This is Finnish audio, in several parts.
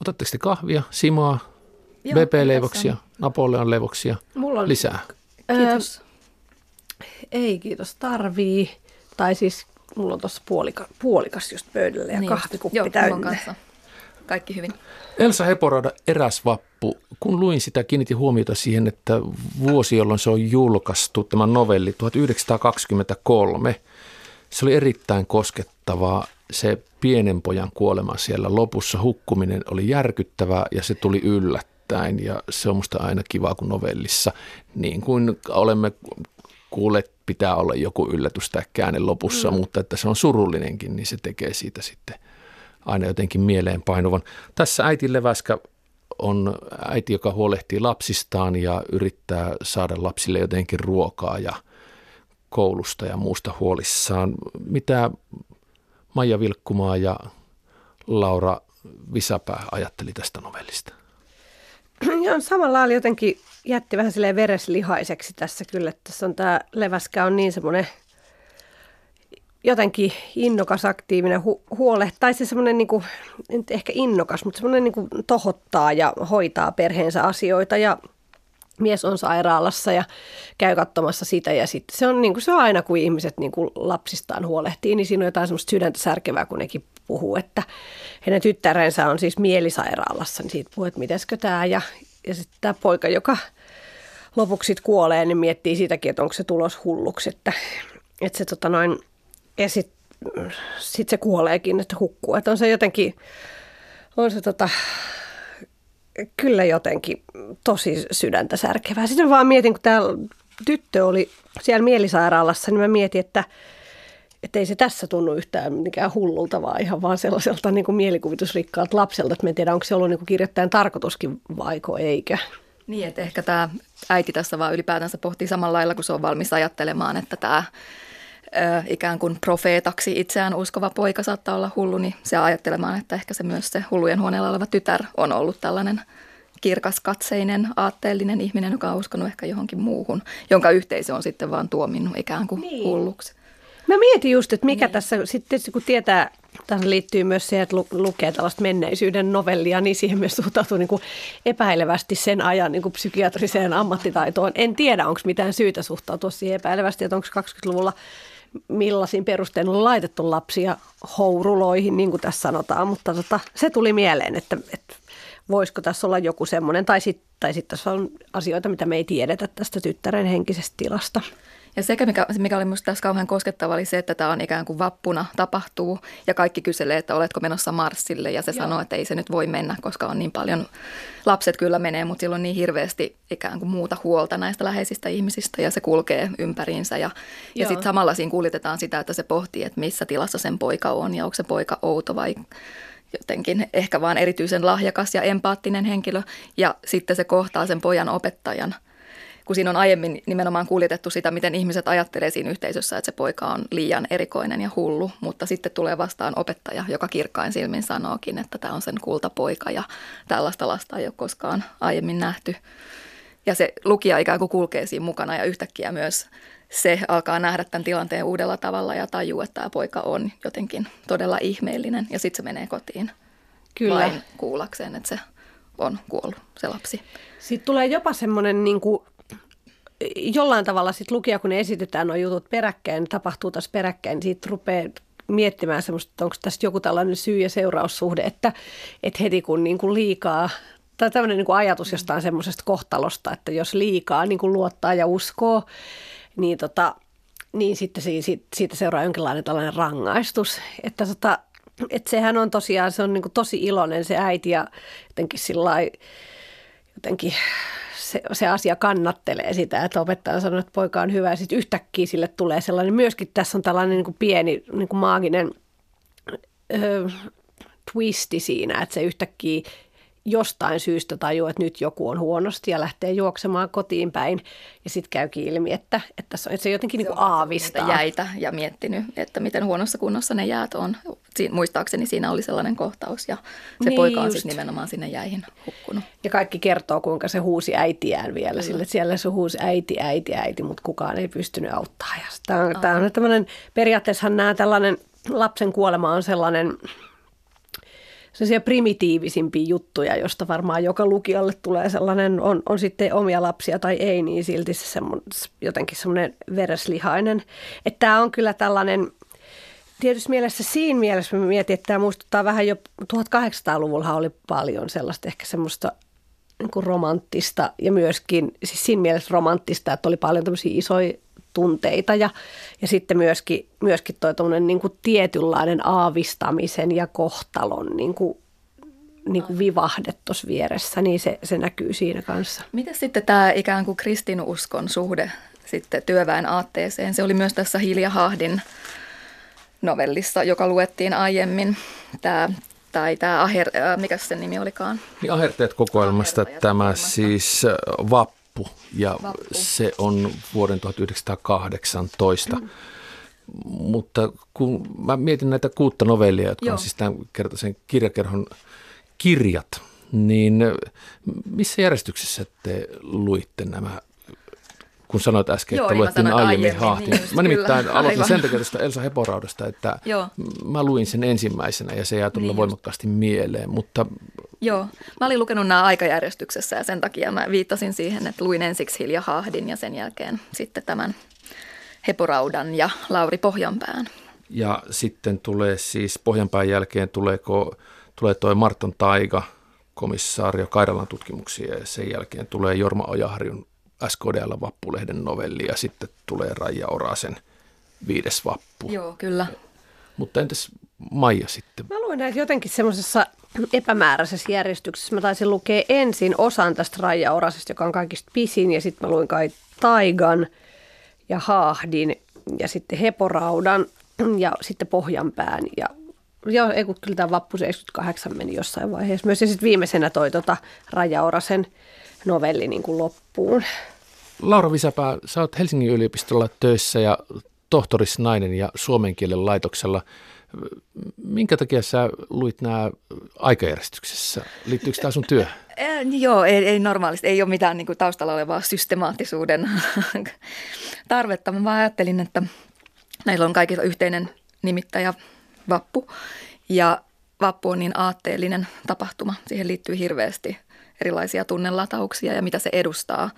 Otatteko te kahvia, Simoa, BP-leivoksia, Napoleon leivoksia Mulla on, lisää? Kiitos. Ö, ei kiitos, tarvii. Tai siis mulla on tuossa puolika, puolikas just pöydällä ja niin kahvikuppi Joo, mulla täynnä. on kanssa. Kaikki hyvin. Elsa Heporada Eräs vappu. Kun luin sitä, kiinnitin huomiota siihen, että vuosi, jolloin se on julkaistu, tämä novelli 1923, se oli erittäin koskettavaa. Se pienen pojan kuolema siellä lopussa, hukkuminen oli järkyttävää ja se tuli yllättäen. Ja se on musta aina kiva, kun novellissa, niin kuin olemme kuulleet, pitää olla joku yllätys tai käänne lopussa, mm. mutta että se on surullinenkin, niin se tekee siitä sitten aina jotenkin mieleen painuvan. Tässä äiti Leväskä on äiti, joka huolehtii lapsistaan ja yrittää saada lapsille jotenkin ruokaa ja koulusta ja muusta huolissaan. Mitä Maija Vilkkumaa ja Laura Visapää ajatteli tästä novellista? Joo, samalla lailla jotenkin jätti vähän silleen vereslihaiseksi tässä kyllä, että tässä on tämä leväskä on niin semmoinen jotenkin innokas, aktiivinen, hu- huole, tai se semmoinen niin kuin, ehkä innokas, mutta semmoinen niin kuin tohottaa ja hoitaa perheensä asioita ja mies on sairaalassa ja käy katsomassa sitä ja sitten se on, niin kuin, se on aina, kun ihmiset niin kuin lapsistaan huolehtii, niin siinä on jotain semmoista sydäntä särkevää, kun nekin puhuu, että hänen tyttärensä on siis mielisairaalassa, niin siitä puhuu, että mitenskö tämä ja, ja sitten tämä poika, joka lopuksi kuolee, niin miettii sitäkin, että onko se tulos hulluksi, että, että se tota noin, ja sitten sit se kuoleekin, että hukkuu. Että on se jotenkin, on se tota, kyllä jotenkin tosi sydäntä särkevää. Sitten vaan mietin, kun tämä tyttö oli siellä mielisairaalassa, niin mä mietin, että että ei se tässä tunnu yhtään mikään hullulta, vaan ihan vaan sellaiselta niin kuin mielikuvitusrikkaalta lapselta, että mä en tiedä, onko se ollut niin kuin kirjoittajan tarkoituskin vaiko eikä. Niin, että ehkä tämä äiti tässä vaan ylipäätänsä pohtii samalla lailla, kun se on valmis ajattelemaan, että tämä ikään kuin profeetaksi itseään uskova poika saattaa olla hullu, niin se ajattelemaan, että ehkä se myös se hullujen huoneella oleva tytär on ollut tällainen kirkaskatseinen, aatteellinen ihminen, joka on uskonut ehkä johonkin muuhun, jonka yhteisö on sitten vaan tuominnut ikään kuin niin. hulluksi. Mä mietin just, että mikä niin. tässä sitten, kun tietää, tässä liittyy myös se, että lukee tällaista menneisyyden novellia, niin siihen myös suhtautuu niin kuin epäilevästi sen ajan niin kuin psykiatriseen ammattitaitoon. En tiedä, onko mitään syytä suhtautua siihen epäilevästi, että onko 20-luvulla millaisin perustein on laitettu lapsia houruloihin, niin kuin tässä sanotaan, mutta tota, se tuli mieleen, että, että voisiko tässä olla joku semmoinen, tai sitten tai sit tässä on asioita, mitä me ei tiedetä tästä tyttären henkisestä tilasta. Ja sekä mikä, mikä oli minusta tässä kauhean koskettava oli se, että tämä on ikään kuin vappuna tapahtuu. Ja kaikki kyselee, että oletko menossa Marsille. Ja se Joo. sanoo, että ei se nyt voi mennä, koska on niin paljon, lapset kyllä menee, mutta sillä on niin hirveästi ikään kuin muuta huolta näistä läheisistä ihmisistä. Ja se kulkee ympäriinsä. Ja, ja sitten samalla siinä kuljetetaan sitä, että se pohtii, että missä tilassa sen poika on ja onko se poika outo vai jotenkin ehkä vaan erityisen lahjakas ja empaattinen henkilö. Ja sitten se kohtaa sen pojan opettajan – kun siinä on aiemmin nimenomaan kuljetettu sitä, miten ihmiset ajattelee siinä yhteisössä, että se poika on liian erikoinen ja hullu, mutta sitten tulee vastaan opettaja, joka kirkkain silmin sanookin, että tämä on sen kultapoika ja tällaista lasta ei ole koskaan aiemmin nähty. Ja se lukija ikään kuin kulkee siinä mukana ja yhtäkkiä myös se alkaa nähdä tämän tilanteen uudella tavalla ja tajuu, että tämä poika on jotenkin todella ihmeellinen ja sitten se menee kotiin Kyllä. vain kuullakseen, että se on kuollut se lapsi. Sitten tulee jopa semmoinen niin kuin jollain tavalla sitten lukija, kun ne esitetään nuo jutut peräkkäin, tapahtuu taas peräkkäin, niin siitä rupeaa miettimään semmoista, että onko tästä joku tällainen syy- ja seuraussuhde, että, että heti kun niin kuin liikaa, tai tämmöinen niin kuin ajatus jostain semmoisesta kohtalosta, että jos liikaa niin kuin luottaa ja uskoo, niin, tota, niin sitten siitä, siitä seuraa jonkinlainen tällainen rangaistus. Että tota, että sehän on tosiaan, se on niin kuin tosi iloinen se äiti ja jotenkin sillä jotenkin se, se asia kannattelee sitä, että opettaja sanoo, että poika on hyvä ja sitten yhtäkkiä sille tulee sellainen, myöskin tässä on tällainen niin kuin pieni niin kuin maaginen ö, twisti siinä, että se yhtäkkiä jostain syystä tajuu, että nyt joku on huonosti ja lähtee juoksemaan kotiin päin. Ja sitten käykin ilmi, että, että se, että se jotenkin se niin kuin aavistaa. jäitä ja miettinyt, että miten huonossa kunnossa ne jäät on. Siin, muistaakseni siinä oli sellainen kohtaus ja se niin poika on sitten nimenomaan sinne jäihin hukkunut. Ja kaikki kertoo, kuinka se huusi äitiään vielä Kyllä. sille, että siellä se huusi äiti, äiti, äiti, mutta kukaan ei pystynyt auttamaan. Tämä on, tämä on tämmöinen, periaatteessa nämä tällainen lapsen kuolema on sellainen sellaisia primitiivisimpia juttuja, josta varmaan joka lukijalle tulee sellainen, on, on sitten omia lapsia tai ei, niin silti se semmo, jotenkin semmoinen vereslihainen. Että tämä on kyllä tällainen, tietysti mielessä siinä mielessä mä mietin, että tämä muistuttaa vähän jo 1800-luvulla oli paljon sellaista ehkä semmoista niin kuin romanttista ja myöskin siis siinä mielessä romanttista, että oli paljon tämmöisiä isoja tunteita ja, ja sitten myöskin, myöskin toi niin kuin tietynlainen aavistamisen ja kohtalon niin kuin, niin kuin vivahde tuossa vieressä, niin se, se näkyy siinä kanssa. Miten sitten tämä ikään kuin kristinuskon suhde sitten työväen aatteeseen? Se oli myös tässä Hilja Hahdin novellissa, joka luettiin aiemmin. Tämä tai tämä Aher, äh, mikä sen nimi olikaan? Niin Aherteet kokoelmasta tämä siis äh, Vappu ja Vappu. se on vuoden 1918. Mm. Mutta kun mä mietin näitä kuutta novellia, jotka Joo. on siis tämän kertaisen kirjakerhon kirjat, niin missä järjestyksessä te luitte nämä kun sanoit äsken, Joo, että niin luettiin aiemmin, aiemmin. Niin mä nimittäin kyllä, aloitin aivan. sen takia tästä Elsa Heporaudasta, että Joo. mä luin sen ensimmäisenä ja se jää tulla niin voimakkaasti mieleen, mutta... Joo, mä olin lukenut nämä aikajärjestyksessä ja sen takia mä viittasin siihen, että luin ensiksi Hilja Hahdin ja sen jälkeen sitten tämän Heporaudan ja Lauri Pohjanpään. Ja sitten tulee siis Pohjanpään jälkeen tuleeko, tulee toi Marton Taiga, komissaario Kairalan tutkimuksia ja sen jälkeen tulee Jorma Ojaharjun SKDL Vappulehden novelli ja sitten tulee Raija Orasen viides vappu. Joo, kyllä. Mutta entäs Maija sitten? Mä luin näitä jotenkin semmoisessa epämääräisessä järjestyksessä. Mä taisin lukea ensin osan tästä Raija Orasesta, joka on kaikista pisin, ja sitten mä luin kai Taigan ja Haahdin ja sitten Heporaudan ja sitten Pohjanpään ja Joo, ei kun kyllä tämä Vappu 78 meni jossain vaiheessa myös. Ja sitten viimeisenä toi tota Raija Orasen novelli niin kuin loppuun. Laura Visäpää, sä oot Helsingin yliopistolla töissä ja tohtorisnainen ja suomen kielen laitoksella. Minkä takia sä luit nämä aikajärjestyksessä? Liittyykö tämä sun työ? Joo, ei, ei normaalisti. Ei ole mitään niin kuin taustalla olevaa systemaattisuuden tarvetta. Mä vaan ajattelin, että näillä on kaikilla yhteinen nimittäjä vappu. Ja vappu on niin aatteellinen tapahtuma. Siihen liittyy hirveästi – erilaisia tunnelatauksia ja mitä se edustaa.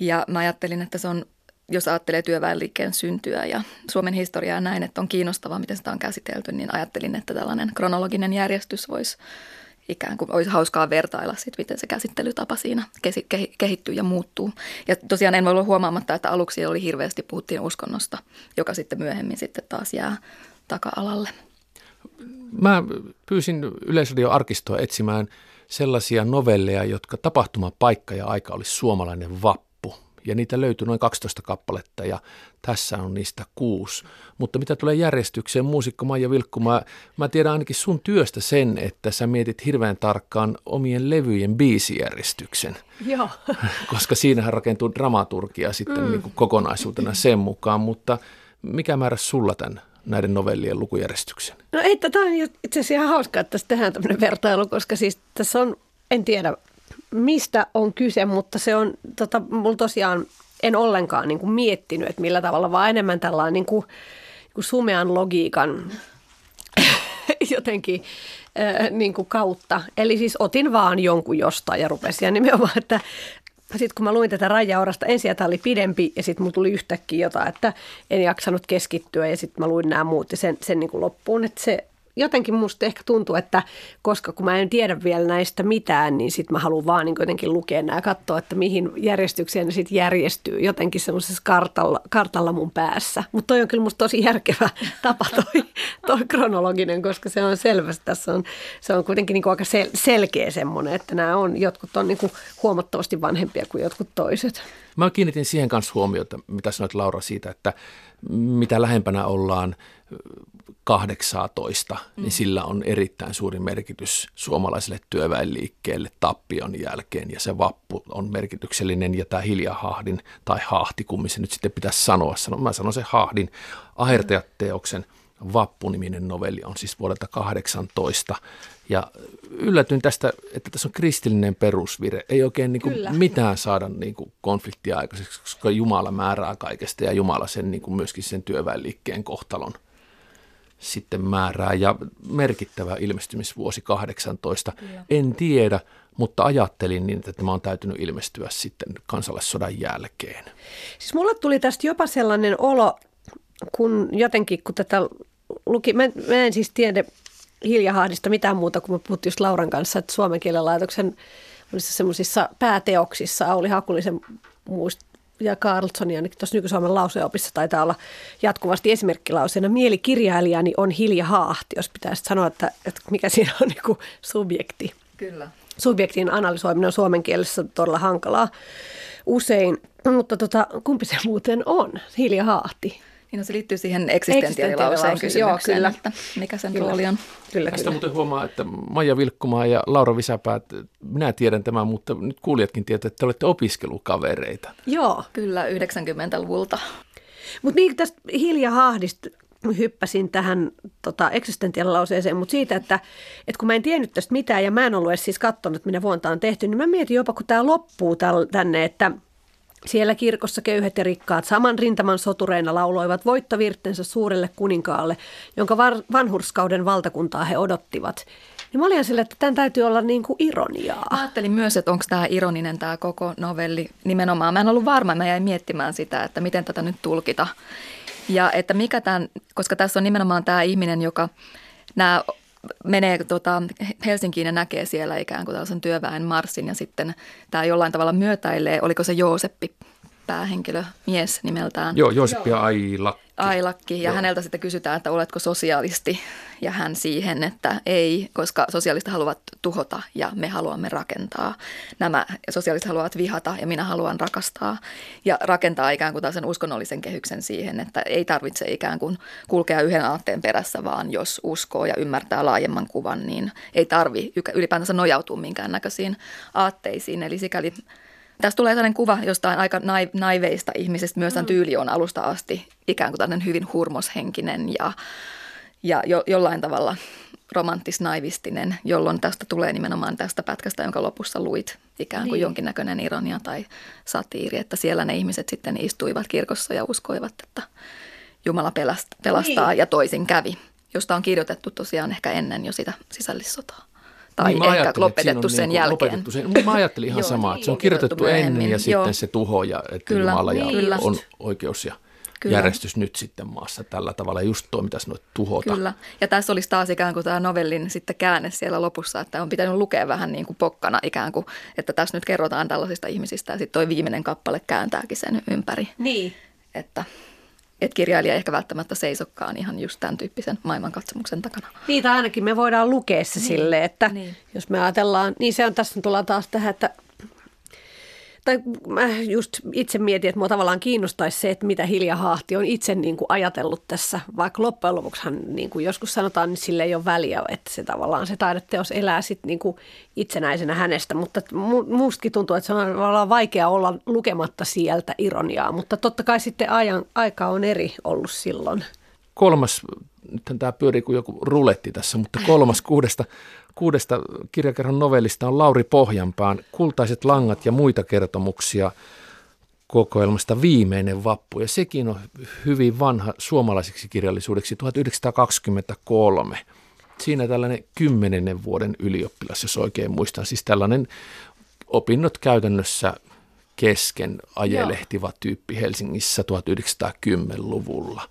Ja mä ajattelin, että se on, jos ajattelee työväenliikkeen syntyä ja Suomen historiaa näin, että on kiinnostavaa, miten sitä on käsitelty, niin ajattelin, että tällainen kronologinen järjestys voisi ikään kuin olisi hauskaa vertailla sit, miten se käsittelytapa siinä kehittyy ja muuttuu. Ja tosiaan en voi olla huomaamatta, että aluksi oli hirveästi puhuttiin uskonnosta, joka sitten myöhemmin sitten taas jää taka-alalle. Mä pyysin Yleisradion arkistoa etsimään – sellaisia novelleja, jotka tapahtumapaikka ja aika olisi suomalainen vappu. Ja niitä löytyy noin 12 kappaletta ja tässä on niistä kuusi. Mutta mitä tulee järjestykseen, muusikko Maija Vilkku, mä, mä tiedän ainakin sun työstä sen, että sä mietit hirveän tarkkaan omien levyjen biisijärjestyksen. Joo. Koska siinähän rakentuu dramaturgia sitten mm. niin kuin kokonaisuutena sen mukaan, mutta mikä määrä sulla tämän näiden novellien lukujärjestyksen? No ei, tämä on itse asiassa ihan hauskaa, että tässä tehdään tämmöinen vertailu, koska siis tässä on, en tiedä mistä on kyse, mutta se on, tota, mulla tosiaan en ollenkaan niin kuin miettinyt, että millä tavalla, vaan enemmän tällainen niin kuin, niin kuin sumean logiikan jotenkin äh, niin kuin kautta. Eli siis otin vaan jonkun jostain ja rupesin ja nimenomaan, että sitten kun mä luin tätä rajaurasta, ensin tämä oli pidempi ja sitten mulla tuli yhtäkkiä jotain, että en jaksanut keskittyä ja sitten mä luin nämä muut ja sen, sen niin kuin loppuun. Että se jotenkin musta ehkä tuntuu, että koska kun mä en tiedä vielä näistä mitään, niin sitten mä haluan vaan niin jotenkin lukea nämä ja katsoa, että mihin järjestykseen ne sitten järjestyy jotenkin semmoisessa kartalla, kartalla mun päässä. Mutta toi on kyllä musta tosi järkevä tapa toi, toi kronologinen, koska se on selvästi, tässä on, se on kuitenkin niin aika sel, selkeä semmoinen, että nämä on, jotkut on niin huomattavasti vanhempia kuin jotkut toiset. Mä kiinnitin siihen kanssa huomiota, mitä sanoit Laura siitä, että mitä lähempänä ollaan 18, mm. niin sillä on erittäin suuri merkitys suomalaiselle työväenliikkeelle tappion jälkeen ja se vappu on merkityksellinen ja tämä Hiljahahdin tai Hahti, kummin se nyt sitten pitäisi sanoa, mä sanon se Hahdin Ahertajat-teoksen Vappu-niminen novelli on siis vuodelta 18 ja yllätyin tästä, että tässä on kristillinen perusvire. Ei oikein niin kuin mitään saada niin kuin konfliktia aikaiseksi, koska Jumala määrää kaikesta ja Jumala sen niin kuin myöskin sen työväenliikkeen kohtalon sitten määrää ja merkittävä ilmestymisvuosi 18. Kyllä. En tiedä, mutta ajattelin niin, että tämä on täytynyt ilmestyä sitten kansalaissodan jälkeen. Siis mulle tuli tästä jopa sellainen olo, kun jotenkin kun tätä luki, mä, mä en siis tiedä Hiljahahdista mitään muuta kuin me puhuttiin just Lauran kanssa, että Suomen kielen laitoksen semmoisissa pääteoksissa Auli Hakulisen muist, ja Carlsonia, niin tuossa nyky-Suomen lauseopissa taitaa olla jatkuvasti esimerkkilauseena. Mielikirjailijani on Hilja Haahti, jos pitäisi sanoa, että, että mikä siinä on niin kuin subjekti. Kyllä. Subjektin analysoiminen on suomen kielessä todella hankalaa usein, mutta tota, kumpi se muuten on, Hilja Haahti? Niin no, se liittyy siihen eksistentiaalilauseen kysymykseen, Joo, kyllä. että mikä sen kyllä. rooli on. Kyllä, Tästä kyllä. muuten huomaa, että Maija Vilkkumaa ja Laura Visäpäät, minä tiedän tämän, mutta nyt kuulijatkin tietävät, että te olette opiskelukavereita. Joo. Kyllä, 90-luvulta. Mutta niin tästä Hilja Hahdista hyppäsin tähän tota, eksistentiaalilauseeseen, mutta siitä, että, että kun mä en tiennyt tästä mitään ja mä en ollut edes siis katsonut, minä vuonna on tehty, niin mä mietin jopa, kun tämä loppuu tänne, että – siellä kirkossa köyhät ja rikkaat saman rintaman sotureina lauloivat voittovirttensä suurelle kuninkaalle, jonka vanhurskauden valtakuntaa he odottivat. Niin mä olin sille, että tämän täytyy olla niin kuin ironiaa. Mä ajattelin myös, että onko tämä ironinen tämä koko novelli nimenomaan. Mä en ollut varma, mä jäin miettimään sitä, että miten tätä nyt tulkita. Ja että mikä tämän, koska tässä on nimenomaan tämä ihminen, joka nämä menee tota, Helsinkiin ja näkee siellä ikään kuin tällaisen työväen marssin ja sitten tämä jollain tavalla myötäilee, oliko se Jooseppi päähenkilö, mies nimeltään. Joo, Jooseppi Ailakki. Ailakki, ja Joo. häneltä sitten kysytään, että oletko sosialisti, ja hän siihen, että ei, koska sosialistit haluavat tuhota ja me haluamme rakentaa. Nämä sosialistit haluavat vihata ja minä haluan rakastaa ja rakentaa ikään kuin tällaisen uskonnollisen kehyksen siihen, että ei tarvitse ikään kuin kulkea yhden aatteen perässä, vaan jos uskoo ja ymmärtää laajemman kuvan, niin ei tarvi ylipäätänsä nojautua minkäännäköisiin aatteisiin. Eli sikäli tässä tulee sellainen kuva jostain aika naiveista ihmisistä. Myös tämän mm. tyyli on alusta asti ikään kuin tällainen hyvin hurmoshenkinen ja, ja jo, jollain tavalla romanttis-naivistinen, jolloin tästä tulee nimenomaan tästä pätkästä, jonka lopussa luit ikään kuin niin. jonkinnäköinen ironia tai satiiri, että siellä ne ihmiset sitten istuivat kirkossa ja uskoivat, että Jumala pelastaa niin. ja toisin kävi, josta on kirjoitettu tosiaan ehkä ennen jo sitä sisällissotaa. Tai niin, ehkä lopetettu sen niin jälkeen. Lopetettu sen. Mä ajattelin ihan samaa, että se on kirjoitettu ennen ja sitten Joo. se tuho ja että Kyllä. Jumala ja Kyllä. on oikeus ja Kyllä. järjestys nyt sitten maassa tällä tavalla. Just tuo, mitä sanoit, tuhota. Kyllä. Ja tässä olisi taas ikään kuin tämä novellin sitten käänne siellä lopussa, että on pitänyt lukea vähän niin kuin pokkana ikään kuin, että tässä nyt kerrotaan tällaisista ihmisistä ja sitten tuo viimeinen kappale kääntääkin sen ympäri. Niin. Että että kirjailija ehkä välttämättä seisokkaan ihan just tämän tyyppisen maailmankatsomuksen takana. Niitä ainakin me voidaan lukea se niin, sille, että niin. jos me ajatellaan, niin se on tässä tullaan taas tähän, että tai mä just itse mietin, että mua tavallaan kiinnostaisi se, että mitä Hilja Haahti on itse niin kuin ajatellut tässä, vaikka loppujen lopuksihan niin kuin joskus sanotaan, niin sille ei ole väliä, että se tavallaan se taideteos elää sitten niin kuin itsenäisenä hänestä, mutta muustakin tuntuu, että se on tavallaan vaikea olla lukematta sieltä ironiaa, mutta totta kai sitten ajan, aika on eri ollut silloin. Kolmas, nythän tämä pyörii kuin joku ruletti tässä, mutta kolmas kuudesta kuudesta kirjakerhon novellista on Lauri Pohjanpaan Kultaiset langat ja muita kertomuksia kokoelmasta Viimeinen vappu. Ja sekin on hyvin vanha suomalaiseksi kirjallisuudeksi 1923. Siinä tällainen kymmenennen vuoden ylioppilas, jos oikein muistan. Siis tällainen opinnot käytännössä kesken ajelehtiva tyyppi Helsingissä 1910-luvulla.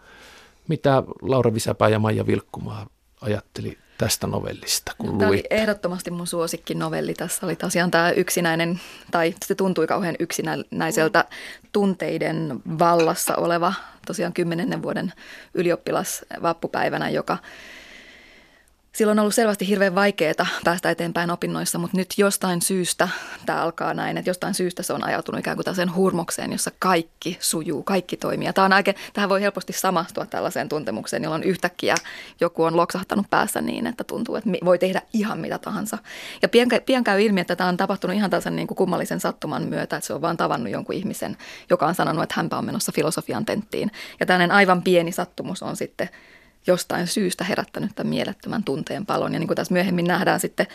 Mitä Laura Visäpää ja Maija Vilkkumaa ajatteli tästä novellista, kun Tämä oli ehdottomasti mun suosikki novelli. Tässä oli tosiaan tämä yksinäinen, tai se tuntui kauhean yksinäiseltä tunteiden vallassa oleva tosiaan kymmenennen vuoden ylioppilas vappupäivänä, joka – silloin on ollut selvästi hirveän vaikeaa päästä eteenpäin opinnoissa, mutta nyt jostain syystä tämä alkaa näin, että jostain syystä se on ajautunut ikään kuin tällaiseen hurmokseen, jossa kaikki sujuu, kaikki toimii. Tämä on aike, tähän voi helposti samastua tällaiseen tuntemukseen, jolloin yhtäkkiä joku on loksahtanut päässä niin, että tuntuu, että voi tehdä ihan mitä tahansa. Ja pian, pian käy ilmi, että tämä on tapahtunut ihan tällaisen niin kuin kummallisen sattuman myötä, että se on vaan tavannut jonkun ihmisen, joka on sanonut, että hänpä on menossa filosofian tenttiin. Ja tällainen aivan pieni sattumus on sitten jostain syystä herättänyt tämän mielettömän tunteen palon. Ja niin kuin tässä myöhemmin nähdään sitten,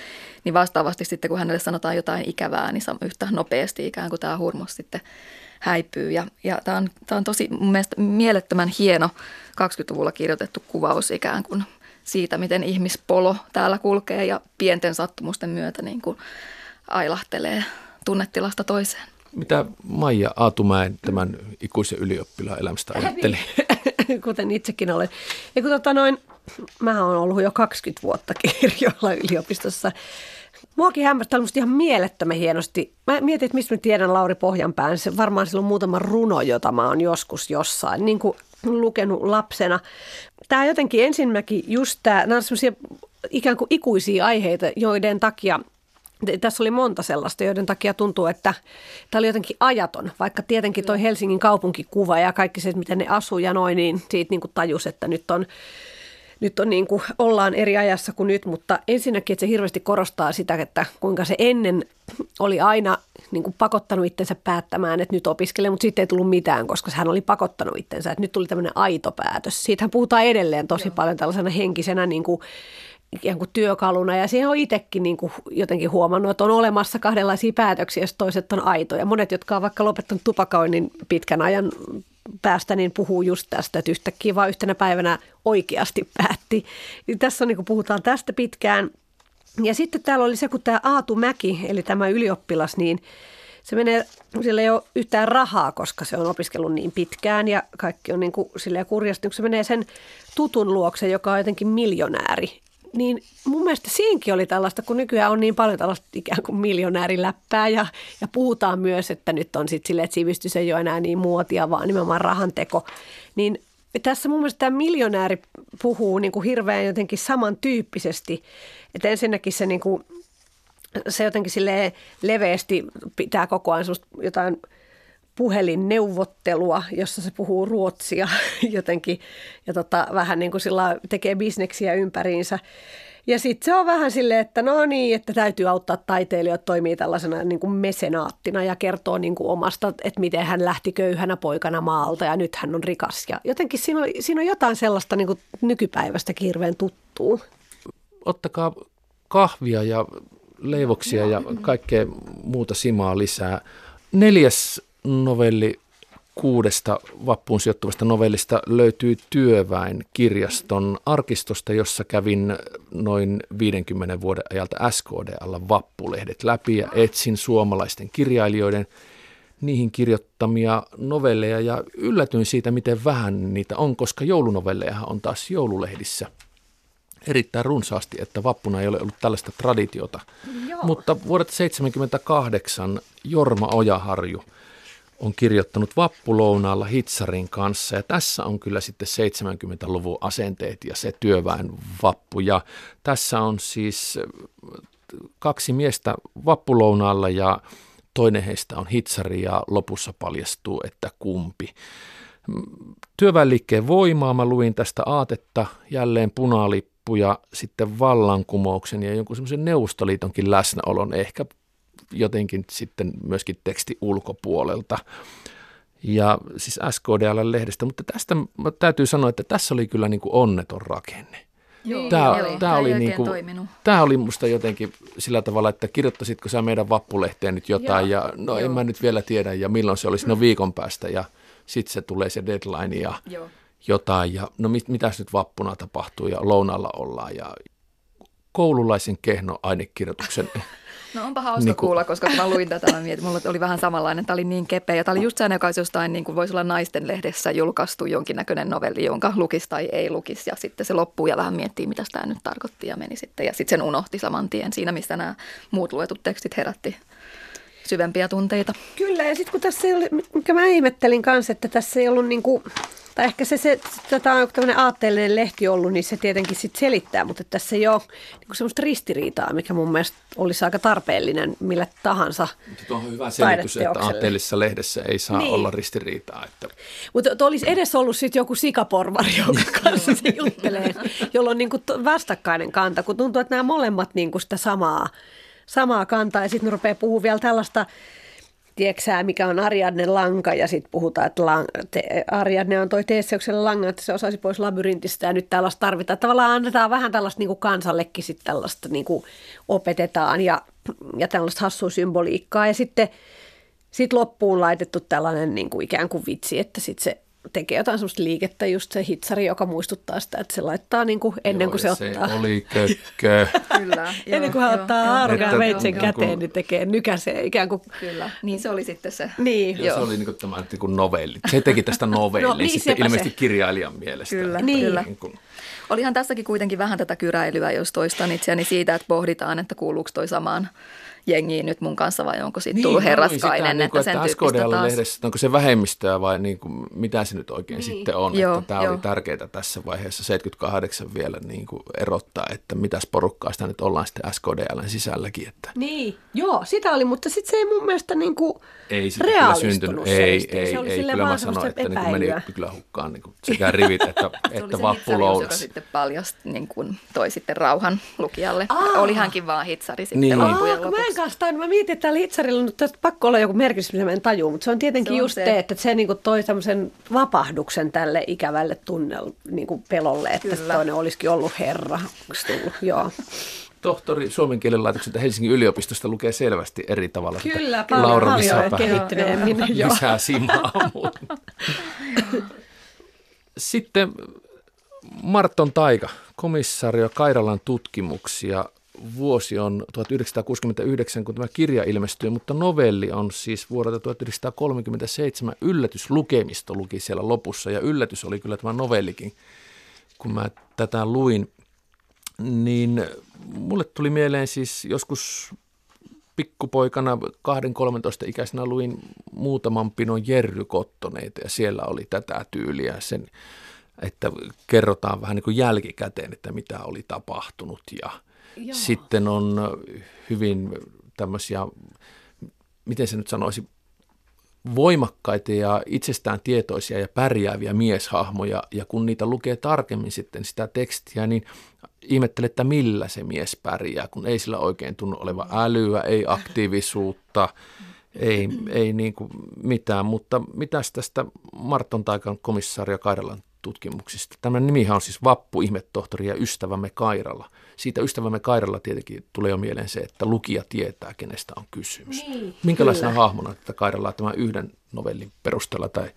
niin vastaavasti sitten kun hänelle sanotaan jotain ikävää, niin yhtä nopeasti ikään kuin tämä hurmos sitten häipyy. Ja, ja tämä, on, tämä on tosi mun mielestä mielettömän hieno 20-luvulla kirjoitettu kuvaus ikään kuin siitä, miten ihmispolo täällä kulkee ja pienten sattumusten myötä niin kuin ailahtelee tunnetilasta toiseen. Mitä Maija Aatumäen tämän ikuisen ylioppilaan elämästä ajatteli? Kuten itsekin olen. Ja kun tota noin, mä oon ollut jo 20 vuotta kirjoilla yliopistossa. Muakin hämmästää musta ihan mielettömän hienosti. Mä mietin, että mistä mä tiedän Lauri Pohjanpään. Se varmaan silloin muutama runo, jota mä oon joskus jossain niin kuin lukenut lapsena. Tämä jotenkin ensinnäkin just tämä, nämä on ikään kuin ikuisia aiheita, joiden takia tässä oli monta sellaista, joiden takia tuntuu, että tämä oli jotenkin ajaton, vaikka tietenkin toi Helsingin kaupunkikuva ja kaikki se, miten ne asuu ja noin, niin siitä niin kuin tajus, että nyt on, nyt on niin kuin, ollaan eri ajassa kuin nyt, mutta ensinnäkin, että se hirveästi korostaa sitä, että kuinka se ennen oli aina niin kuin pakottanut itsensä päättämään, että nyt opiskelee, mutta sitten ei tullut mitään, koska hän oli pakottanut itsensä, että nyt tuli tämmöinen aito päätös. Siitähän puhutaan edelleen tosi Joo. paljon tällaisena henkisenä niin kuin ikään kuin työkaluna ja siihen on itsekin niin kuin jotenkin huomannut, että on olemassa kahdenlaisia päätöksiä, jos toiset on aitoja. Monet, jotka on vaikka lopettanut tupakoinnin pitkän ajan päästä, niin puhuu just tästä, että yhtäkkiä vaan yhtenä päivänä oikeasti päätti. Niin tässä on, niin kuin puhutaan tästä pitkään. Ja sitten täällä oli se, kun tämä Aatu Mäki, eli tämä ylioppilas, niin se menee, sillä ei ole yhtään rahaa, koska se on opiskellut niin pitkään ja kaikki on niin kuin silleen kurjasti. Se menee sen tutun luokse, joka on jotenkin miljonääri niin mun mielestä siinkin oli tällaista, kun nykyään on niin paljon tällaista ikään kuin miljonääriläppää ja, ja puhutaan myös, että nyt on sitten silleen, että sivistys ei ole enää niin muotia, vaan nimenomaan rahanteko. Niin tässä mun mielestä tämä miljonääri puhuu niin kuin hirveän jotenkin samantyyppisesti, että ensinnäkin se, niin kuin, se jotenkin sille leveästi pitää koko ajan jotain – puhelinneuvottelua, jossa se puhuu ruotsia jotenkin ja tota, vähän niin kuin sillä tekee bisneksiä ympäriinsä. Ja sitten se on vähän silleen, että no niin, että täytyy auttaa taiteilijoita, toimii tällaisena niin kuin mesenaattina ja kertoo niin kuin omasta, että miten hän lähti köyhänä poikana maalta ja nyt hän on rikas. Ja jotenkin siinä on, siinä on jotain sellaista niin kuin nykypäivästä hirveän tuttuu. Ottakaa kahvia ja leivoksia ja kaikkea muuta simaa lisää. Neljäs novelli kuudesta vappuun sijoittuvasta novellista löytyy Työväen kirjaston arkistosta, jossa kävin noin 50 vuoden ajalta SKD-alla vappulehdet läpi ja etsin suomalaisten kirjailijoiden niihin kirjoittamia novelleja ja yllätyin siitä, miten vähän niitä on, koska joulunovelleja on taas joululehdissä erittäin runsaasti, että vappuna ei ole ollut tällaista traditiota. Joo. Mutta vuodet 1978 Jorma Ojaharju – on kirjoittanut vappulounaalla Hitsarin kanssa. Ja tässä on kyllä sitten 70-luvun asenteet ja se työväen vappu. Ja tässä on siis kaksi miestä vappulounaalla ja toinen heistä on Hitsari ja lopussa paljastuu, että kumpi. Työväenliikkeen voimaa mä luin tästä aatetta, jälleen punalippu ja sitten vallankumouksen ja jonkun semmoisen Neuvostoliitonkin läsnäolon. Ehkä jotenkin sitten myöskin teksti ulkopuolelta. Ja siis SKDL-lehdestä, mutta tästä täytyy sanoa, että tässä oli kyllä niin kuin onneton rakenne. Joo, tämä, oli, tämä, oli niin kuin, tämä oli musta jotenkin sillä tavalla, että kirjoittasitko sä meidän vappulehteen nyt jotain Joo, ja no Joo. en mä nyt vielä tiedä ja milloin se olisi, no viikon päästä ja sitten se tulee se deadline ja Joo. jotain ja no mit, mitäs nyt vappuna tapahtuu ja lounalla ollaan ja koululaisen kehno ainekirjoituksen No onpa hauska niin kuin... kuulla, koska kun mä luin tätä, mä mietin, mulla oli vähän samanlainen. Tämä oli niin kepeä. Ja tämä oli just sellainen, joka olisi jostain, niin kuin voisi olla naisten lehdessä julkaistu jonkinnäköinen novelli, jonka lukisi tai ei lukisi. Ja sitten se loppuu ja vähän miettii, mitä tämä nyt tarkoitti ja meni sitten. Ja sitten sen unohti saman tien siinä, mistä nämä muut luetut tekstit herätti syvempiä tunteita. Kyllä, ja sitten kun tässä ei ole, mikä mä ihmettelin kanssa, että tässä ei ollut niin kuin tai ehkä se, se tätä on tämmöinen aatteellinen lehti ollut, niin se tietenkin sit selittää, mutta tässä ei ole niin semmoista ristiriitaa, mikä mun mielestä olisi aika tarpeellinen millä tahansa Mutta on hyvä selitys, että aatteellisessa lehdessä ei saa niin. olla ristiriitaa. Että... Mutta olisi edes ollut sitten joku sikaporvari, jonka kanssa se juttelee, jolla on niin kuin vastakkainen kanta, kun tuntuu, että nämä molemmat niin kuin sitä samaa, samaa kantaa ja sitten ne rupeaa puhumaan vielä tällaista tieksää, mikä on Ariadne lanka ja sitten puhutaan, että lang, te, Ariadne on toi Teesseukselle langan, että se osasi pois labyrintistä ja nyt tällaista tarvitaan. Tavallaan annetaan vähän tällaista niin kuin kansallekin sitten tällaista niin kuin opetetaan ja, ja tällaista hassua symboliikkaa ja sitten sit loppuun laitettu tällainen niin kuin ikään kuin vitsi, että sitten se tekee jotain sellaista liikettä, just se hitsari, joka muistuttaa sitä, että se laittaa niin kuin ennen Joo, kuin se, se ottaa. oli kökkö. Kyllä. Ennen kuin hän ottaa Että- veitsen niin kuin- käteen, niin tekee nykäsee ikään kuin. Kyllä, niin se oli sitten se. Niin. Ja se oli niin kuin tämä niin kuin novelli. Se teki tästä novellin No, niin, sitten sepä ilmeisesti se. kirjailijan mielestä. Kyllä, Niin. kyllä. Niin kuin, Olihan tässäkin kuitenkin vähän tätä kyräilyä, jos toistan itseäni siitä, että pohditaan, että kuuluuko toi samaan jengiin nyt mun kanssa vai onko siitä tullut luin herraskainen, sitä, niin kuin, että sen että tyyppistä taas. SKDL-lehdessä, onko se vähemmistöä vai niin kuin, mitä se nyt oikein niin. sitten on. Joo, että tämä joo. oli tärkeää tässä vaiheessa 78 vielä niin kuin erottaa, että mitäs porukkaa sitä nyt ollaan sitten SKDLn sisälläkin. Että Niin, joo, sitä oli, mutta sitten se ei mun mielestä niin kuin ei sitä kyllä syntynyt. se Ei, ei, se oli ei. Kyllä mä sanoin, että niin kuin meni kyllä hukkaan niin kuin sekä rivit että, Se oli että se hitsarius, joka vappulounas. sitten paljasti, niin kuin toi sitten rauhan lukijalle. Aa. Oli hänkin vaan hitsari sitten Niin. loppujen Aa, mä en lopuksi. kanssa tainnut, mä mietin, että täällä hitsarilla on tästä pakko olla joku merkitys, mitä mä en tajua, mutta se on tietenkin Se on just se. se, että se niinku toi tämmöisen vapahduksen tälle ikävälle tunnel, niinku pelolle, että Kyllä. toinen olisikin ollut herra. Tullut? Joo. Tohtori Suomen kielen laitokselta Helsingin yliopistosta lukee selvästi eri tavalla. Kyllä, paljon, Laura paljon kehittyneemmin. Lisää simaa. Sitten Marton Taika, komissario Kairalan tutkimuksia. Vuosi on 1969, kun tämä kirja ilmestyy, mutta novelli on siis vuodelta 1937. Yllätyslukemisto luki siellä lopussa ja yllätys oli kyllä tämä novellikin, kun mä tätä luin. Niin mulle tuli mieleen siis joskus pikkupoikana 2-13 ikäisenä luin muutaman pinon Jerry Kottoneita ja siellä oli tätä tyyliä sen, että kerrotaan vähän niin kuin jälkikäteen, että mitä oli tapahtunut ja Joo. sitten on hyvin tämmöisiä, miten se nyt sanoisi, voimakkaita ja itsestään tietoisia ja pärjääviä mieshahmoja, ja kun niitä lukee tarkemmin sitten sitä tekstiä, niin ihmettelee, että millä se mies pärjää, kun ei sillä oikein tunnu olevan älyä, ei aktiivisuutta, ei, ei niin kuin mitään, mutta mitäs tästä Marton Taikan komissaario Kairalan tutkimuksista? Tämä nimihän on siis Vappu, ihmetohtori ja ystävämme Kairala. Siitä ystävämme Kairalla tietenkin tulee jo mieleen se, että lukija tietää, kenestä on kysymys. Niin, Minkälaisena kyllä. hahmona tätä Kairalaa tämän yhden novellin perusteella tai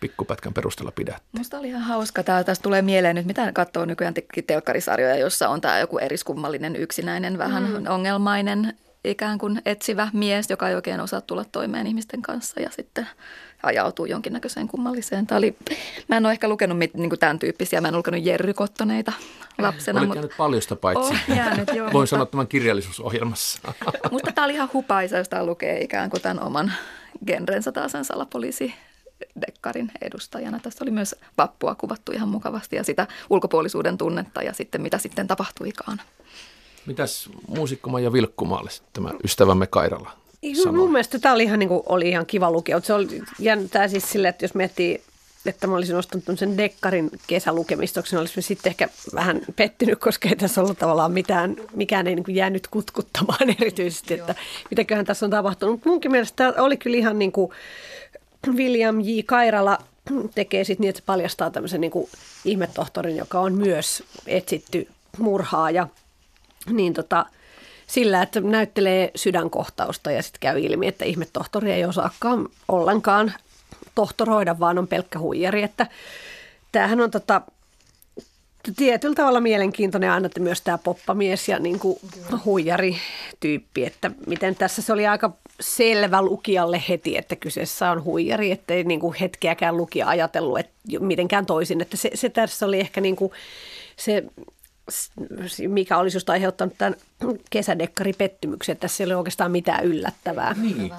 pikkupätkän perusteella pidät? Musta oli ihan hauska. Tää, tästä tulee mieleen nyt, mitä katsoo nykyään te- telkkarisarjoja, jossa on tämä joku eriskummallinen, yksinäinen, vähän mm. ongelmainen, ikään kuin etsivä mies, joka ei oikein osaa tulla toimeen ihmisten kanssa ja sitten ajautuu jonkinnäköiseen kummalliseen. Tämä oli, mä en ole ehkä lukenut mit, niin tämän tyyppisiä, mä en ole lukenut Jerry Kottoneita lapsena. Olet jäänyt paljosta paitsi. Oh, jäänyt, joo, Voin mutta- sanoa tämän kirjallisuusohjelmassa. Mutta tämä oli ihan hupaisa, jos tämä lukee ikään kuin tämän oman genrensä taas sen salapoliisi dekkarin edustajana. Tässä oli myös vappua kuvattu ihan mukavasti ja sitä ulkopuolisuuden tunnetta ja sitten mitä sitten tapahtuikaan. Mitäs muusikko ja Vilkkumaalle tämä ystävämme Kairala mun mielestä tämä oli ihan, niin kuin, oli ihan kiva lukea. Se oli jännää siis silleen, että jos miettii, että mä olisin ostanut sen Dekkarin kesälukemistoksi, niin olisin sitten ehkä vähän pettynyt, koska ei tässä ollut tavallaan mitään, mikään ei niin kuin jäänyt kutkuttamaan erityisesti, että mitäköhän tässä on tapahtunut. Mutta munkin mielestä tämä oli kyllä ihan niin kuin William J. Kairala tekee sitten niin, että se paljastaa tämmöisen niin kuin ihmetohtorin, joka on myös etsitty murhaaja. Niin tota, sillä, että näyttelee sydänkohtausta ja sitten käy ilmi, että ihmetohtori ei osaakaan ollenkaan tohtoroida, vaan on pelkkä huijari. Että tämähän on tota, tietyllä tavalla mielenkiintoinen aina että myös tämä poppamies ja niin kuin huijarityyppi, että miten tässä se oli aika selvä lukijalle heti, että kyseessä on huijari, ettei niin kuin hetkeäkään lukija ajatellut että mitenkään toisin, että se, se tässä oli ehkä niin kuin se mikä olisi just aiheuttanut tämän kesädekkaripettymyksen, että tässä ei ole oikeastaan mitään yllättävää. Niin.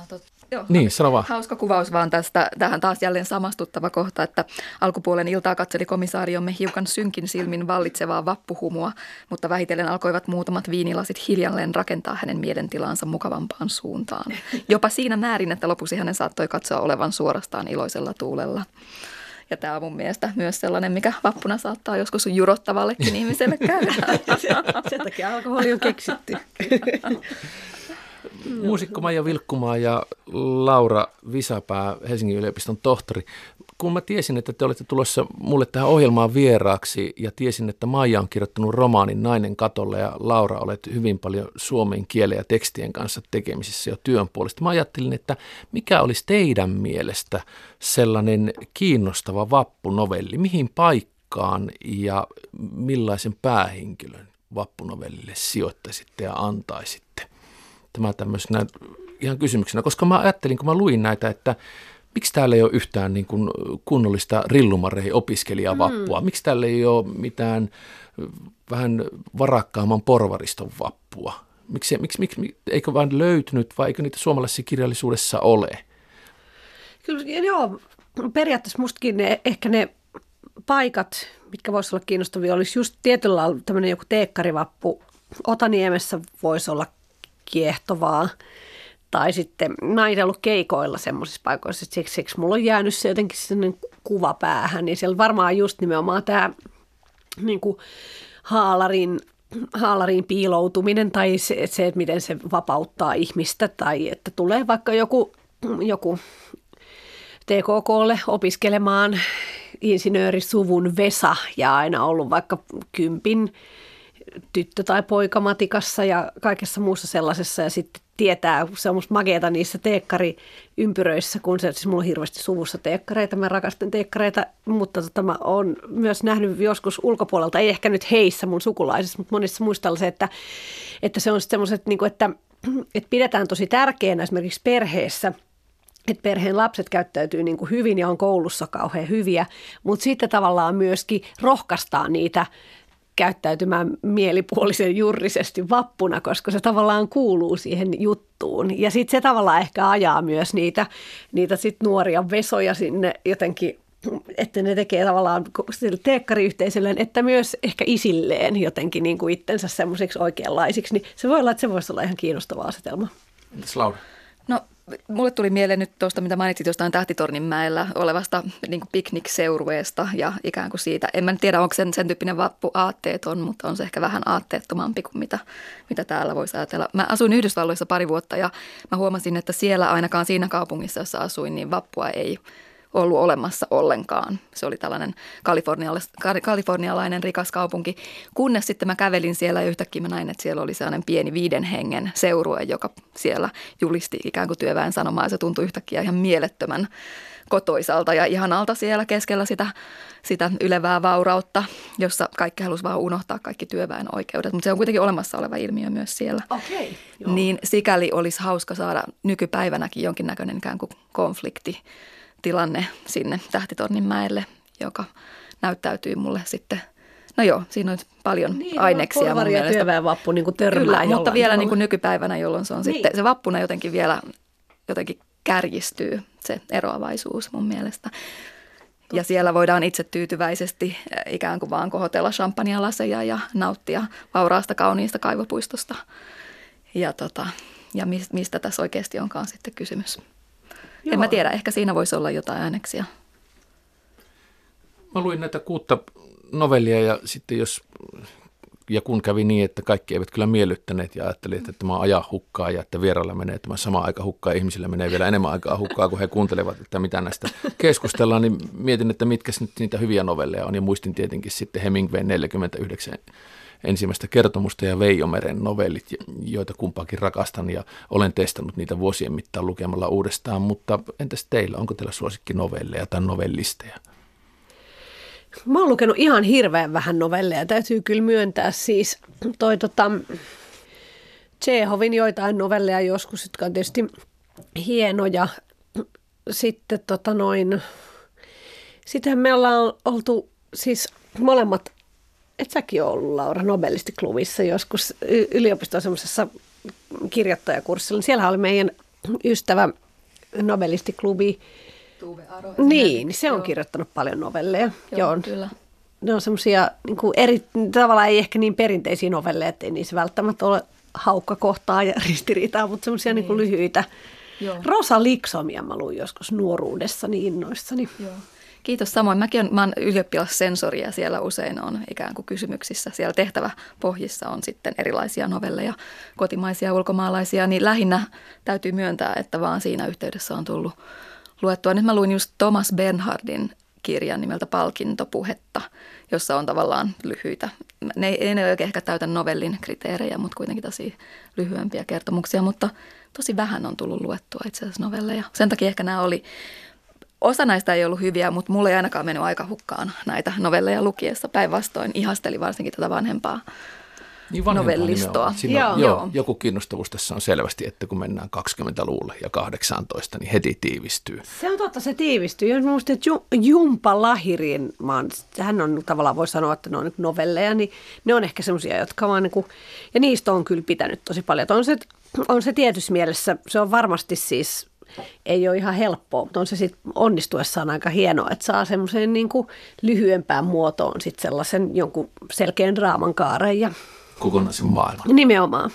Joo, Niin, sano vaan. Hauska kuvaus vaan tästä. Tähän taas jälleen samastuttava kohta, että alkupuolen iltaa katseli komisaariomme hiukan synkin silmin vallitsevaa vappuhumua, mutta vähitellen alkoivat muutamat viinilasit hiljalleen rakentaa hänen mielentilaansa mukavampaan suuntaan. Jopa siinä määrin, että lopuksi hänen saattoi katsoa olevan suorastaan iloisella tuulella. Ja tämä on mun mielestä myös sellainen, mikä vappuna saattaa joskus jurottavallekin ihmiselle käydä. Sen takia alkoholi on keksitty. Muusikko Maija Vilkkumaa ja Laura Visapää, Helsingin yliopiston tohtori. Kun mä tiesin, että te olette tulossa mulle tähän ohjelmaan vieraaksi ja tiesin, että Maija on kirjoittanut romaanin Nainen katolle ja Laura olet hyvin paljon suomen kielen ja tekstien kanssa tekemisissä jo työn puolesta. Mä ajattelin, että mikä olisi teidän mielestä sellainen kiinnostava vappunovelli, mihin paikkaan ja millaisen päähenkilön vappunovellille sijoittaisitte ja antaisitte? Tämä tämmöisenä ihan kysymyksenä, koska mä ajattelin, kun mä luin näitä, että miksi täällä ei ole yhtään niin kuin kunnollista rillumarei opiskelijavappua? Mm. Miksi täällä ei ole mitään vähän varakkaamman porvariston vappua? Miksi, miksi, miksi, eikö vain löytynyt vai eikö niitä suomalaisessa kirjallisuudessa ole? Kyllä joo, periaatteessa mustakin ne, ehkä ne paikat, mitkä voisivat olla kiinnostavia, olisi just tietyllä lailla tämmöinen joku teekkarivappu. Otaniemessä voisi olla kiehtovaa. Tai sitten mä oon ollut keikoilla semmoisissa paikoissa, että siksi, siksi mulla on jäänyt se jotenkin sellainen kuva päähän. Niin siellä varmaan just nimenomaan tämä niin kuin haalarin, haalarin piiloutuminen tai se, se, että miten se vapauttaa ihmistä tai että tulee vaikka joku, joku TKKlle opiskelemaan insinöörisuvun Vesa ja aina ollut vaikka kympin tyttö- tai poikamatikassa ja kaikessa muussa sellaisessa. Ja sitten tietää, se on musta mageeta niissä teekkariympyröissä, kun se, siis mulla on hirveästi suvussa teekkareita, mä rakastan teekkareita, mutta tota, mä oon myös nähnyt joskus ulkopuolelta, ei ehkä nyt heissä mun sukulaisissa, mutta monissa muista se, että, että se on semmoiset, niin että, että pidetään tosi tärkeänä esimerkiksi perheessä – että perheen lapset käyttäytyy niin kuin hyvin ja on koulussa kauhean hyviä, mutta sitten tavallaan myöskin rohkaistaan niitä käyttäytymään mielipuolisen jurrisesti vappuna, koska se tavallaan kuuluu siihen juttuun. Ja sitten se tavallaan ehkä ajaa myös niitä, niitä sit nuoria vesoja sinne jotenkin että ne tekee tavallaan sille teekkariyhteisölleen, että myös ehkä isilleen jotenkin niin kuin itsensä semmoiseksi oikeanlaisiksi, niin se voi olla, että se voisi olla ihan kiinnostava asetelma. Entäs Laura? No Mulle tuli mieleen nyt tuosta, mitä mainitsit jostain Tähtitorninmäellä olevasta niin piknikseurueesta ja ikään kuin siitä. En mä tiedä, onko sen, sen tyyppinen vappu aatteeton, mutta on se ehkä vähän aatteettomampi kuin mitä, mitä täällä voisi ajatella. Mä asuin Yhdysvalloissa pari vuotta ja mä huomasin, että siellä ainakaan siinä kaupungissa, jossa asuin, niin vappua ei ollut olemassa ollenkaan. Se oli tällainen kalifornialainen rikas kaupunki, kunnes sitten mä kävelin siellä ja yhtäkkiä mä näin, että siellä oli sellainen pieni viiden hengen seurue, joka siellä julisti ikään kuin työväen sanomaa ja se tuntui yhtäkkiä ihan mielettömän kotoisalta ja ihanalta siellä keskellä sitä, sitä ylevää vaurautta, jossa kaikki halusi vaan unohtaa kaikki työväen oikeudet. Mutta se on kuitenkin olemassa oleva ilmiö myös siellä. Okay, niin sikäli olisi hauska saada nykypäivänäkin jonkinnäköinen ikään kuin konflikti tilanne sinne Tähtitorninmäelle, joka näyttäytyy mulle sitten No joo, siinä on paljon niin, aineksia mun mielestä. ja vappu niin kuin törmää Kyllä, mutta vielä niin kuin nykypäivänä, jolloin se on niin. sitten, se vappuna jotenkin vielä jotenkin kärjistyy se eroavaisuus mun mielestä. Totta. Ja siellä voidaan itse tyytyväisesti eh, ikään kuin vaan kohotella champagnelaseja ja nauttia vauraasta kauniista kaivopuistosta. Ja, tota, ja mistä tässä oikeasti onkaan sitten kysymys. Joo. En mä tiedä, ehkä siinä voisi olla jotain ääneksia. Mä luin näitä kuutta novellia ja sitten jos ja kun kävi niin, että kaikki eivät kyllä miellyttäneet ja ajattelin, että tämä aja hukkaa ja että vierailla menee tämä sama aika hukkaa ja ihmisillä menee vielä enemmän aikaa hukkaa, kun he kuuntelevat, että mitä näistä keskustellaan, niin mietin, että mitkä nyt niitä hyviä novelleja on ja muistin tietenkin sitten Hemingway 49 ensimmäistä kertomusta ja Veijomeren novellit, joita kumpaakin rakastan ja olen testannut niitä vuosien mittaan lukemalla uudestaan, mutta entäs teillä, onko teillä suosikkinovelleja tai novellisteja? Mä oon lukenut ihan hirveän vähän novelleja, täytyy kyllä myöntää siis toi tota, Chehovin joitain novelleja joskus, jotka on tietysti hienoja. Sitten tota noin, sitten me ollaan oltu siis molemmat et säkin ole ollut, Laura, Nobelistiklubissa joskus yliopiston semmoisessa kirjoittajakurssilla. Niin siellä oli meidän ystävä Nobelistiklubi. Tuve Aro. Niin, se on Joo. kirjoittanut paljon novelleja. Joo, Joo. kyllä. Ne on semmoisia niin eri, tavallaan ei ehkä niin perinteisiä novelleja, ettei niissä välttämättä ole haukkakohtaa ja ristiriitaa, mutta semmoisia niin. niin lyhyitä. Joo. Rosa Liksomia mä luin joskus nuoruudessa niin innoissani. Joo. Kiitos samoin. Mäkin olen, mä olen ylioppilassensori ja siellä usein on ikään kuin kysymyksissä. Siellä tehtäväpohjissa on sitten erilaisia novelleja, kotimaisia ja ulkomaalaisia, niin lähinnä täytyy myöntää, että vaan siinä yhteydessä on tullut luettua. Nyt mä luin just Thomas Bernhardin kirjan nimeltä Palkintopuhetta, jossa on tavallaan lyhyitä. Ne ei, ne oikein ehkä täytä novellin kriteerejä, mutta kuitenkin tosi lyhyempiä kertomuksia, mutta tosi vähän on tullut luettua itse asiassa novelleja. Sen takia ehkä nämä oli, osa näistä ei ollut hyviä, mutta mulle ei ainakaan mennyt aika hukkaan näitä novelleja lukiessa. Päinvastoin ihasteli varsinkin tätä vanhempaa niin novellistoa. Siinä joo. joo. Joku kiinnostavuus tässä on selvästi, että kun mennään 20-luvulle ja 18, niin heti tiivistyy. Se on totta, se tiivistyy. Minusta, että Jumpa Lahirin, hän on tavallaan, voi sanoa, että ne on novelleja, niin ne on ehkä semmoisia, jotka vaan niin kuin, ja niistä on kyllä pitänyt tosi paljon. On se, on se tietyssä mielessä, se on varmasti siis ei ole ihan helppoa, mutta on se sitten onnistuessaan aika hienoa, että saa semmoiseen niin lyhyempään muotoon sitten sellaisen jonkun selkeän draaman kaaren ja kokonaisen maailman. Nimenomaan.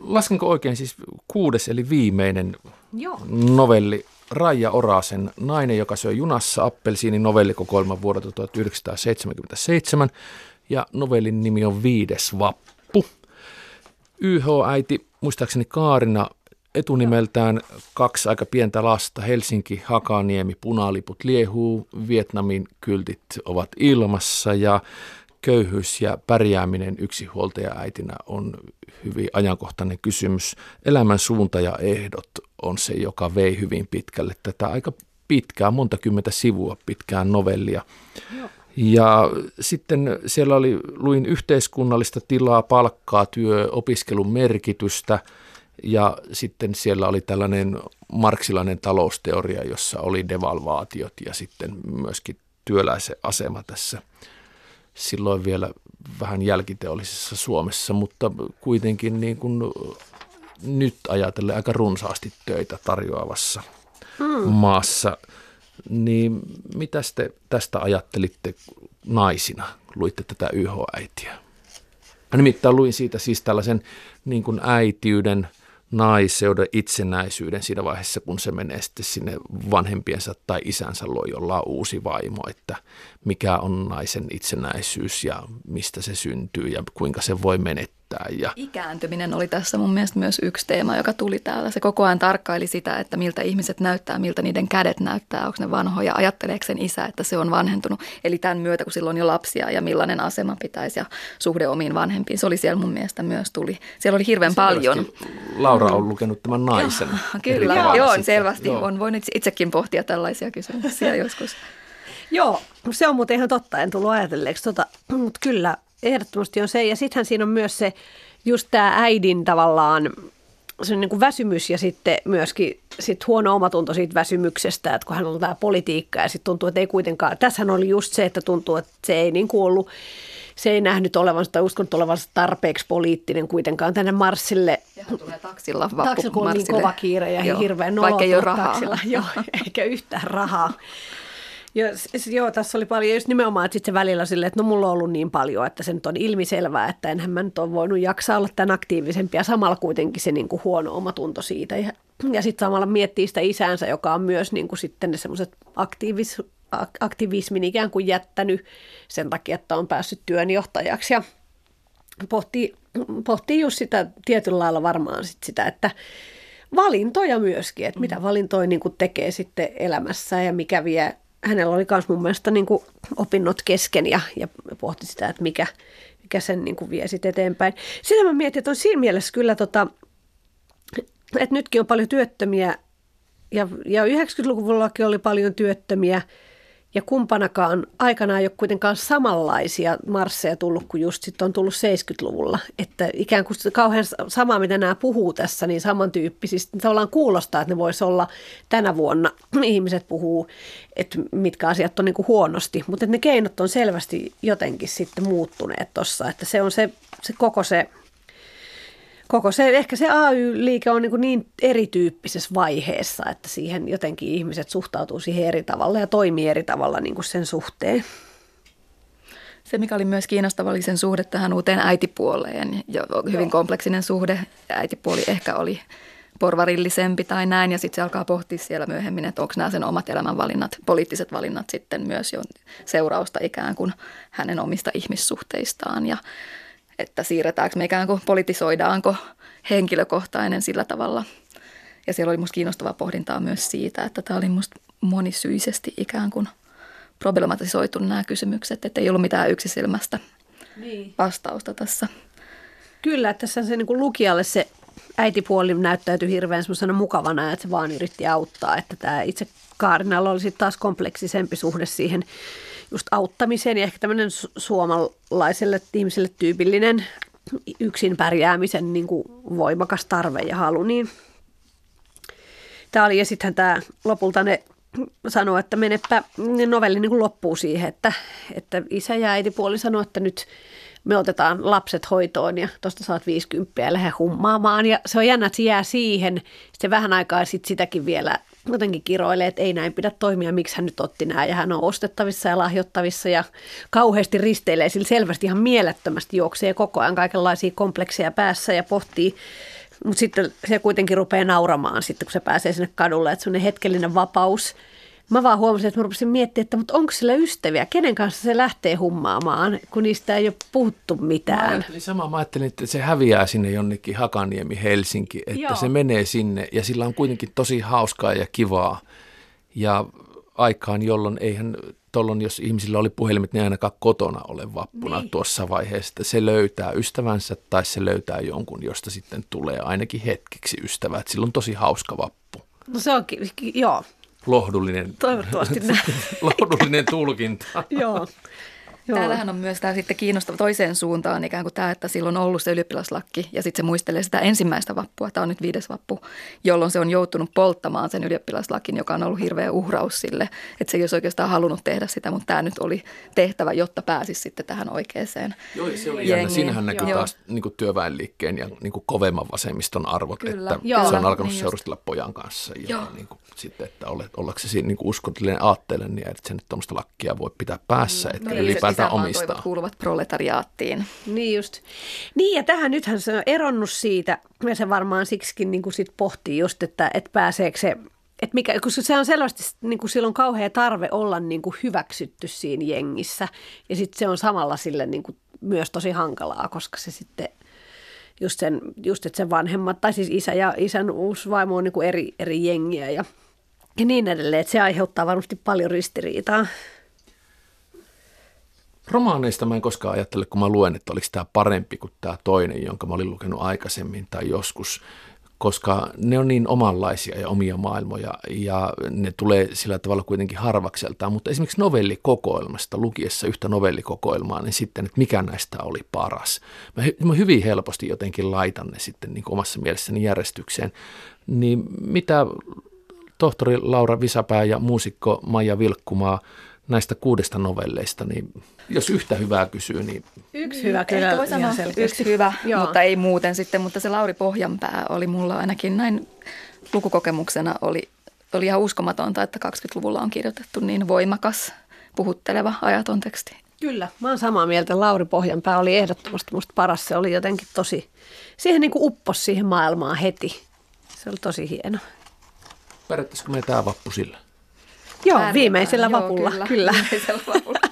Laskenko oikein siis kuudes eli viimeinen Joo. novelli Raija Orasen Nainen, joka syö junassa appelsiinin novellikokoelman vuodelta 1977 ja novellin nimi on Viides vappu. YH-äiti, muistaakseni Kaarina etunimeltään kaksi aika pientä lasta, Helsinki, Hakaniemi, punaliput liehuu, Vietnamin kyltit ovat ilmassa ja köyhyys ja pärjääminen yksinhuoltaja-äitinä on hyvin ajankohtainen kysymys. Elämän suunta ja ehdot on se, joka vei hyvin pitkälle tätä aika pitkää, monta kymmentä sivua pitkää novellia. Joo. Ja sitten siellä oli, luin yhteiskunnallista tilaa, palkkaa, työ, opiskelun merkitystä ja sitten siellä oli tällainen marksilainen talousteoria, jossa oli devalvaatiot ja sitten myöskin työläisen asema tässä – silloin vielä vähän jälkiteollisessa Suomessa, mutta kuitenkin niin kuin nyt ajatellen aika runsaasti töitä tarjoavassa hmm. maassa. Niin mitä te tästä ajattelitte naisina, luitte tätä YH-äitiä? Nimittäin luin siitä siis tällaisen niin kuin äitiyden – naiseuden itsenäisyyden siinä vaiheessa, kun se menee sitten sinne vanhempiensa tai isänsä luo, jolla on uusi vaimo, että mikä on naisen itsenäisyys ja mistä se syntyy ja kuinka se voi menettää yllättää. Ja... Ikääntyminen oli tässä mun mielestä myös yksi teema, joka tuli täällä. Se koko ajan tarkkaili sitä, että miltä ihmiset näyttää, miltä niiden kädet näyttää, onko ne vanhoja, ajatteleeko sen isä, että se on vanhentunut. Eli tämän myötä, kun silloin on jo lapsia ja millainen asema pitäisi ja suhde omiin vanhempiin, se oli siellä mun mielestä myös tuli. Siellä oli hirveän selvästi paljon. Laura on lukenut tämän naisen. Joo, kyllä, joo, selvästi. Joo. On voinut itsekin pohtia tällaisia kysymyksiä joskus. Joo, se on muuten ihan totta, en tullut ajatelleeksi, tota, mutta kyllä ehdottomasti on se. Ja sittenhän siinä on myös se, just tämä äidin tavallaan se niin kuin väsymys ja sitten myöskin sit huono omatunto siitä väsymyksestä, että kun hän on tämä politiikka ja sitten tuntuu, että ei kuitenkaan, tässähän oli just se, että tuntuu, että se ei niin kuin ollut, se ei nähnyt olevansa tai uskonut olevansa tarpeeksi poliittinen kuitenkaan tänne hän tulee taksilla Taksilla, kun on niin kova kiire ja Joo. hirveän noloa. Vaikka ei ole rahaa. Taksilla. Joo, eikä yhtään rahaa. Ja, joo, tässä oli paljon just nimenomaan, että sitten välillä sille, että no mulla on ollut niin paljon, että se nyt on ilmiselvää, että enhän mä nyt ole voinut jaksaa olla tämän aktiivisempi ja samalla kuitenkin se niin kuin huono omatunto siitä. Ja, ja sitten samalla miettii sitä isänsä, joka on myös niin kuin sitten ne semmoiset aktiivis, aktivismin ikään kuin jättänyt sen takia, että on päässyt työnjohtajaksi ja pohtii, pohtii just sitä tietyllä lailla varmaan sit sitä, että valintoja myöskin, että mitä valintoja niin kuin tekee sitten elämässä ja mikä vie hänellä oli myös mun mielestä niin kuin opinnot kesken ja, ja pohti sitä, että mikä, mikä sen niin kuin vie sitten eteenpäin. Sitä mä mietin, että on siinä mielessä kyllä, tota, että nytkin on paljon työttömiä ja, ja 90-luvullakin oli paljon työttömiä – ja kumpanakaan aikana ei ole kuitenkaan samanlaisia marsseja tullut kuin just sitten on tullut 70-luvulla. Että ikään kuin kauhean sama, mitä nämä puhuu tässä, niin samantyyppisistä. Tavallaan kuulostaa, että ne voisi olla tänä vuonna. Ihmiset puhuu, että mitkä asiat on niin kuin huonosti, mutta ne keinot on selvästi jotenkin sitten muuttuneet tuossa. Että se on se, se koko se koko se, ehkä se AY-liike on niin, niin erityyppisessä vaiheessa, että siihen jotenkin ihmiset suhtautuu siihen eri tavalla ja toimii eri tavalla niin kuin sen suhteen. Se, mikä oli myös kiinnostava, oli sen suhde tähän uuteen äitipuoleen. Ja hyvin Joo. kompleksinen suhde. Äitipuoli ehkä oli porvarillisempi tai näin. Ja sitten se alkaa pohtia siellä myöhemmin, että onko nämä sen omat elämänvalinnat, poliittiset valinnat sitten myös jo seurausta ikään kuin hänen omista ihmissuhteistaan. Ja että siirretäänkö me ikään kuin, politisoidaanko henkilökohtainen sillä tavalla. Ja siellä oli musta kiinnostavaa pohdintaa myös siitä, että tämä oli musta monisyisesti ikään kuin problematisoitu nämä kysymykset, että ei ollut mitään yksisilmästä niin. vastausta tässä. Kyllä, että tässä se niin kuin lukijalle se äitipuoli näyttäytyi hirveän semmoisena mukavana, että se vaan yritti auttaa, että tämä itse Kaarinalla oli sitten taas kompleksisempi suhde siihen just auttamiseen ja ehkä tämmöinen suomalaiselle ihmiselle tyypillinen yksin pärjäämisen niin kuin voimakas tarve ja halu, niin tämä oli ja sittenhän tämä lopulta ne sanoi, että menepä novelli niin kuin loppuu siihen, että, että isä ja äitipuoli sanoi, että nyt me otetaan lapset hoitoon ja tuosta saat 50 ja lähde hummaamaan. Ja se on jännä, että se jää siihen. Sitten vähän aikaa sitten sitäkin vielä jotenkin kiroilee, että ei näin pidä toimia, miksi hän nyt otti nämä. Ja hän on ostettavissa ja lahjottavissa ja kauheasti risteilee, sillä selvästi ihan mielettömästi juoksee koko ajan kaikenlaisia komplekseja päässä ja pohtii mutta sitten se kuitenkin rupeaa nauramaan sitten, kun se pääsee sinne kadulle, että semmoinen hetkellinen vapaus – Mä vaan huomasin, että mä rupesin miettimään, että mutta onko sillä ystäviä, kenen kanssa se lähtee hummaamaan, kun niistä ei ole puhuttu mitään. Mä sama, mä ajattelin, että se häviää sinne jonnekin Hakaniemi, Helsinki, että Joo. se menee sinne ja sillä on kuitenkin tosi hauskaa ja kivaa. Ja aikaan, jolloin eihän tuolloin, jos ihmisillä oli puhelimet, niin ainakaan kotona ole vappuna niin. tuossa vaiheessa. Että se löytää ystävänsä tai se löytää jonkun, josta sitten tulee ainakin hetkeksi ystävä. Että sillä on tosi hauska vappu. No se on, joo, lohdullinen, Toivottavasti lohdullinen tulkinta. Joo. Joo. Täällähän on myös tämä sitten kiinnostava toiseen suuntaan ikään kuin tämä, että silloin on ollut se ylioppilaslakki ja sitten se muistelee sitä ensimmäistä vappua, tämä on nyt viides vappu, jolloin se on joutunut polttamaan sen ylioppilaslakin, joka on ollut hirveä uhraus sille, että se ei olisi oikeastaan halunnut tehdä sitä, mutta tämä nyt oli tehtävä, jotta pääsisi sitten tähän oikeaan Joo, se oli jännä. Siinähän näkyy Joo. taas niin kuin työväenliikkeen ja niin kuin kovemman vasemmiston arvot, Kyllä. että Joo. se on alkanut niin seurustella pojan kanssa ja niin kuin, sitten, että ollaanko se niin uskollinen aatteelle, niin että sen tuommoista lakkia voi pitää päässä, mm. että no, ylipäätään omistaa. kuuluvat proletariaattiin. Niin just. Niin ja tähän nythän se on eronnut siitä, ja se varmaan siksikin niin kuin sit pohtii just, että, että pääseekö se että mikä, koska se on selvästi, niin kuin silloin kauhea tarve olla niin kuin hyväksytty siinä jengissä. Ja sitten se on samalla sille niin kuin myös tosi hankalaa, koska se sitten just, sen, just että sen vanhemmat, tai siis isä ja isän uusi vaimo on niin kuin eri, eri jengiä ja ja niin edelleen, että se aiheuttaa varmasti paljon ristiriitaa. Romaaneista mä en koskaan ajattele, kun mä luen, että oliko tämä parempi kuin tämä toinen, jonka mä olin lukenut aikaisemmin tai joskus, koska ne on niin omanlaisia ja omia maailmoja ja ne tulee sillä tavalla kuitenkin harvakseltaan, mutta esimerkiksi novellikokoelmasta, lukiessa yhtä novellikokoelmaa, niin sitten, että mikä näistä oli paras. Mä, mä hyvin helposti jotenkin laitan ne sitten niin omassa mielessäni järjestykseen. Niin mitä tohtori Laura Visapää ja muusikko Maija Vilkkumaa näistä kuudesta novelleista, niin jos yhtä hyvää kysyy, niin... Yksi hyvä kyllä. Ehkä voi sanoa yksi hyvä, Joo. mutta ei muuten sitten. Mutta se Lauri Pohjanpää oli mulla ainakin näin lukukokemuksena oli, oli ihan uskomatonta, että 20-luvulla on kirjoitettu niin voimakas, puhutteleva ajaton teksti. Kyllä, mä oon samaa mieltä. Lauri Pohjanpää oli ehdottomasti musta paras. Se oli jotenkin tosi, siihen niin kuin uppos siihen maailmaan heti. Se oli tosi hieno. Pärjättäisikö me tämä vappu sillä? Joo, viimeisellä vapulla, joo, kyllä. kyllä. Viimeisellä vapulla.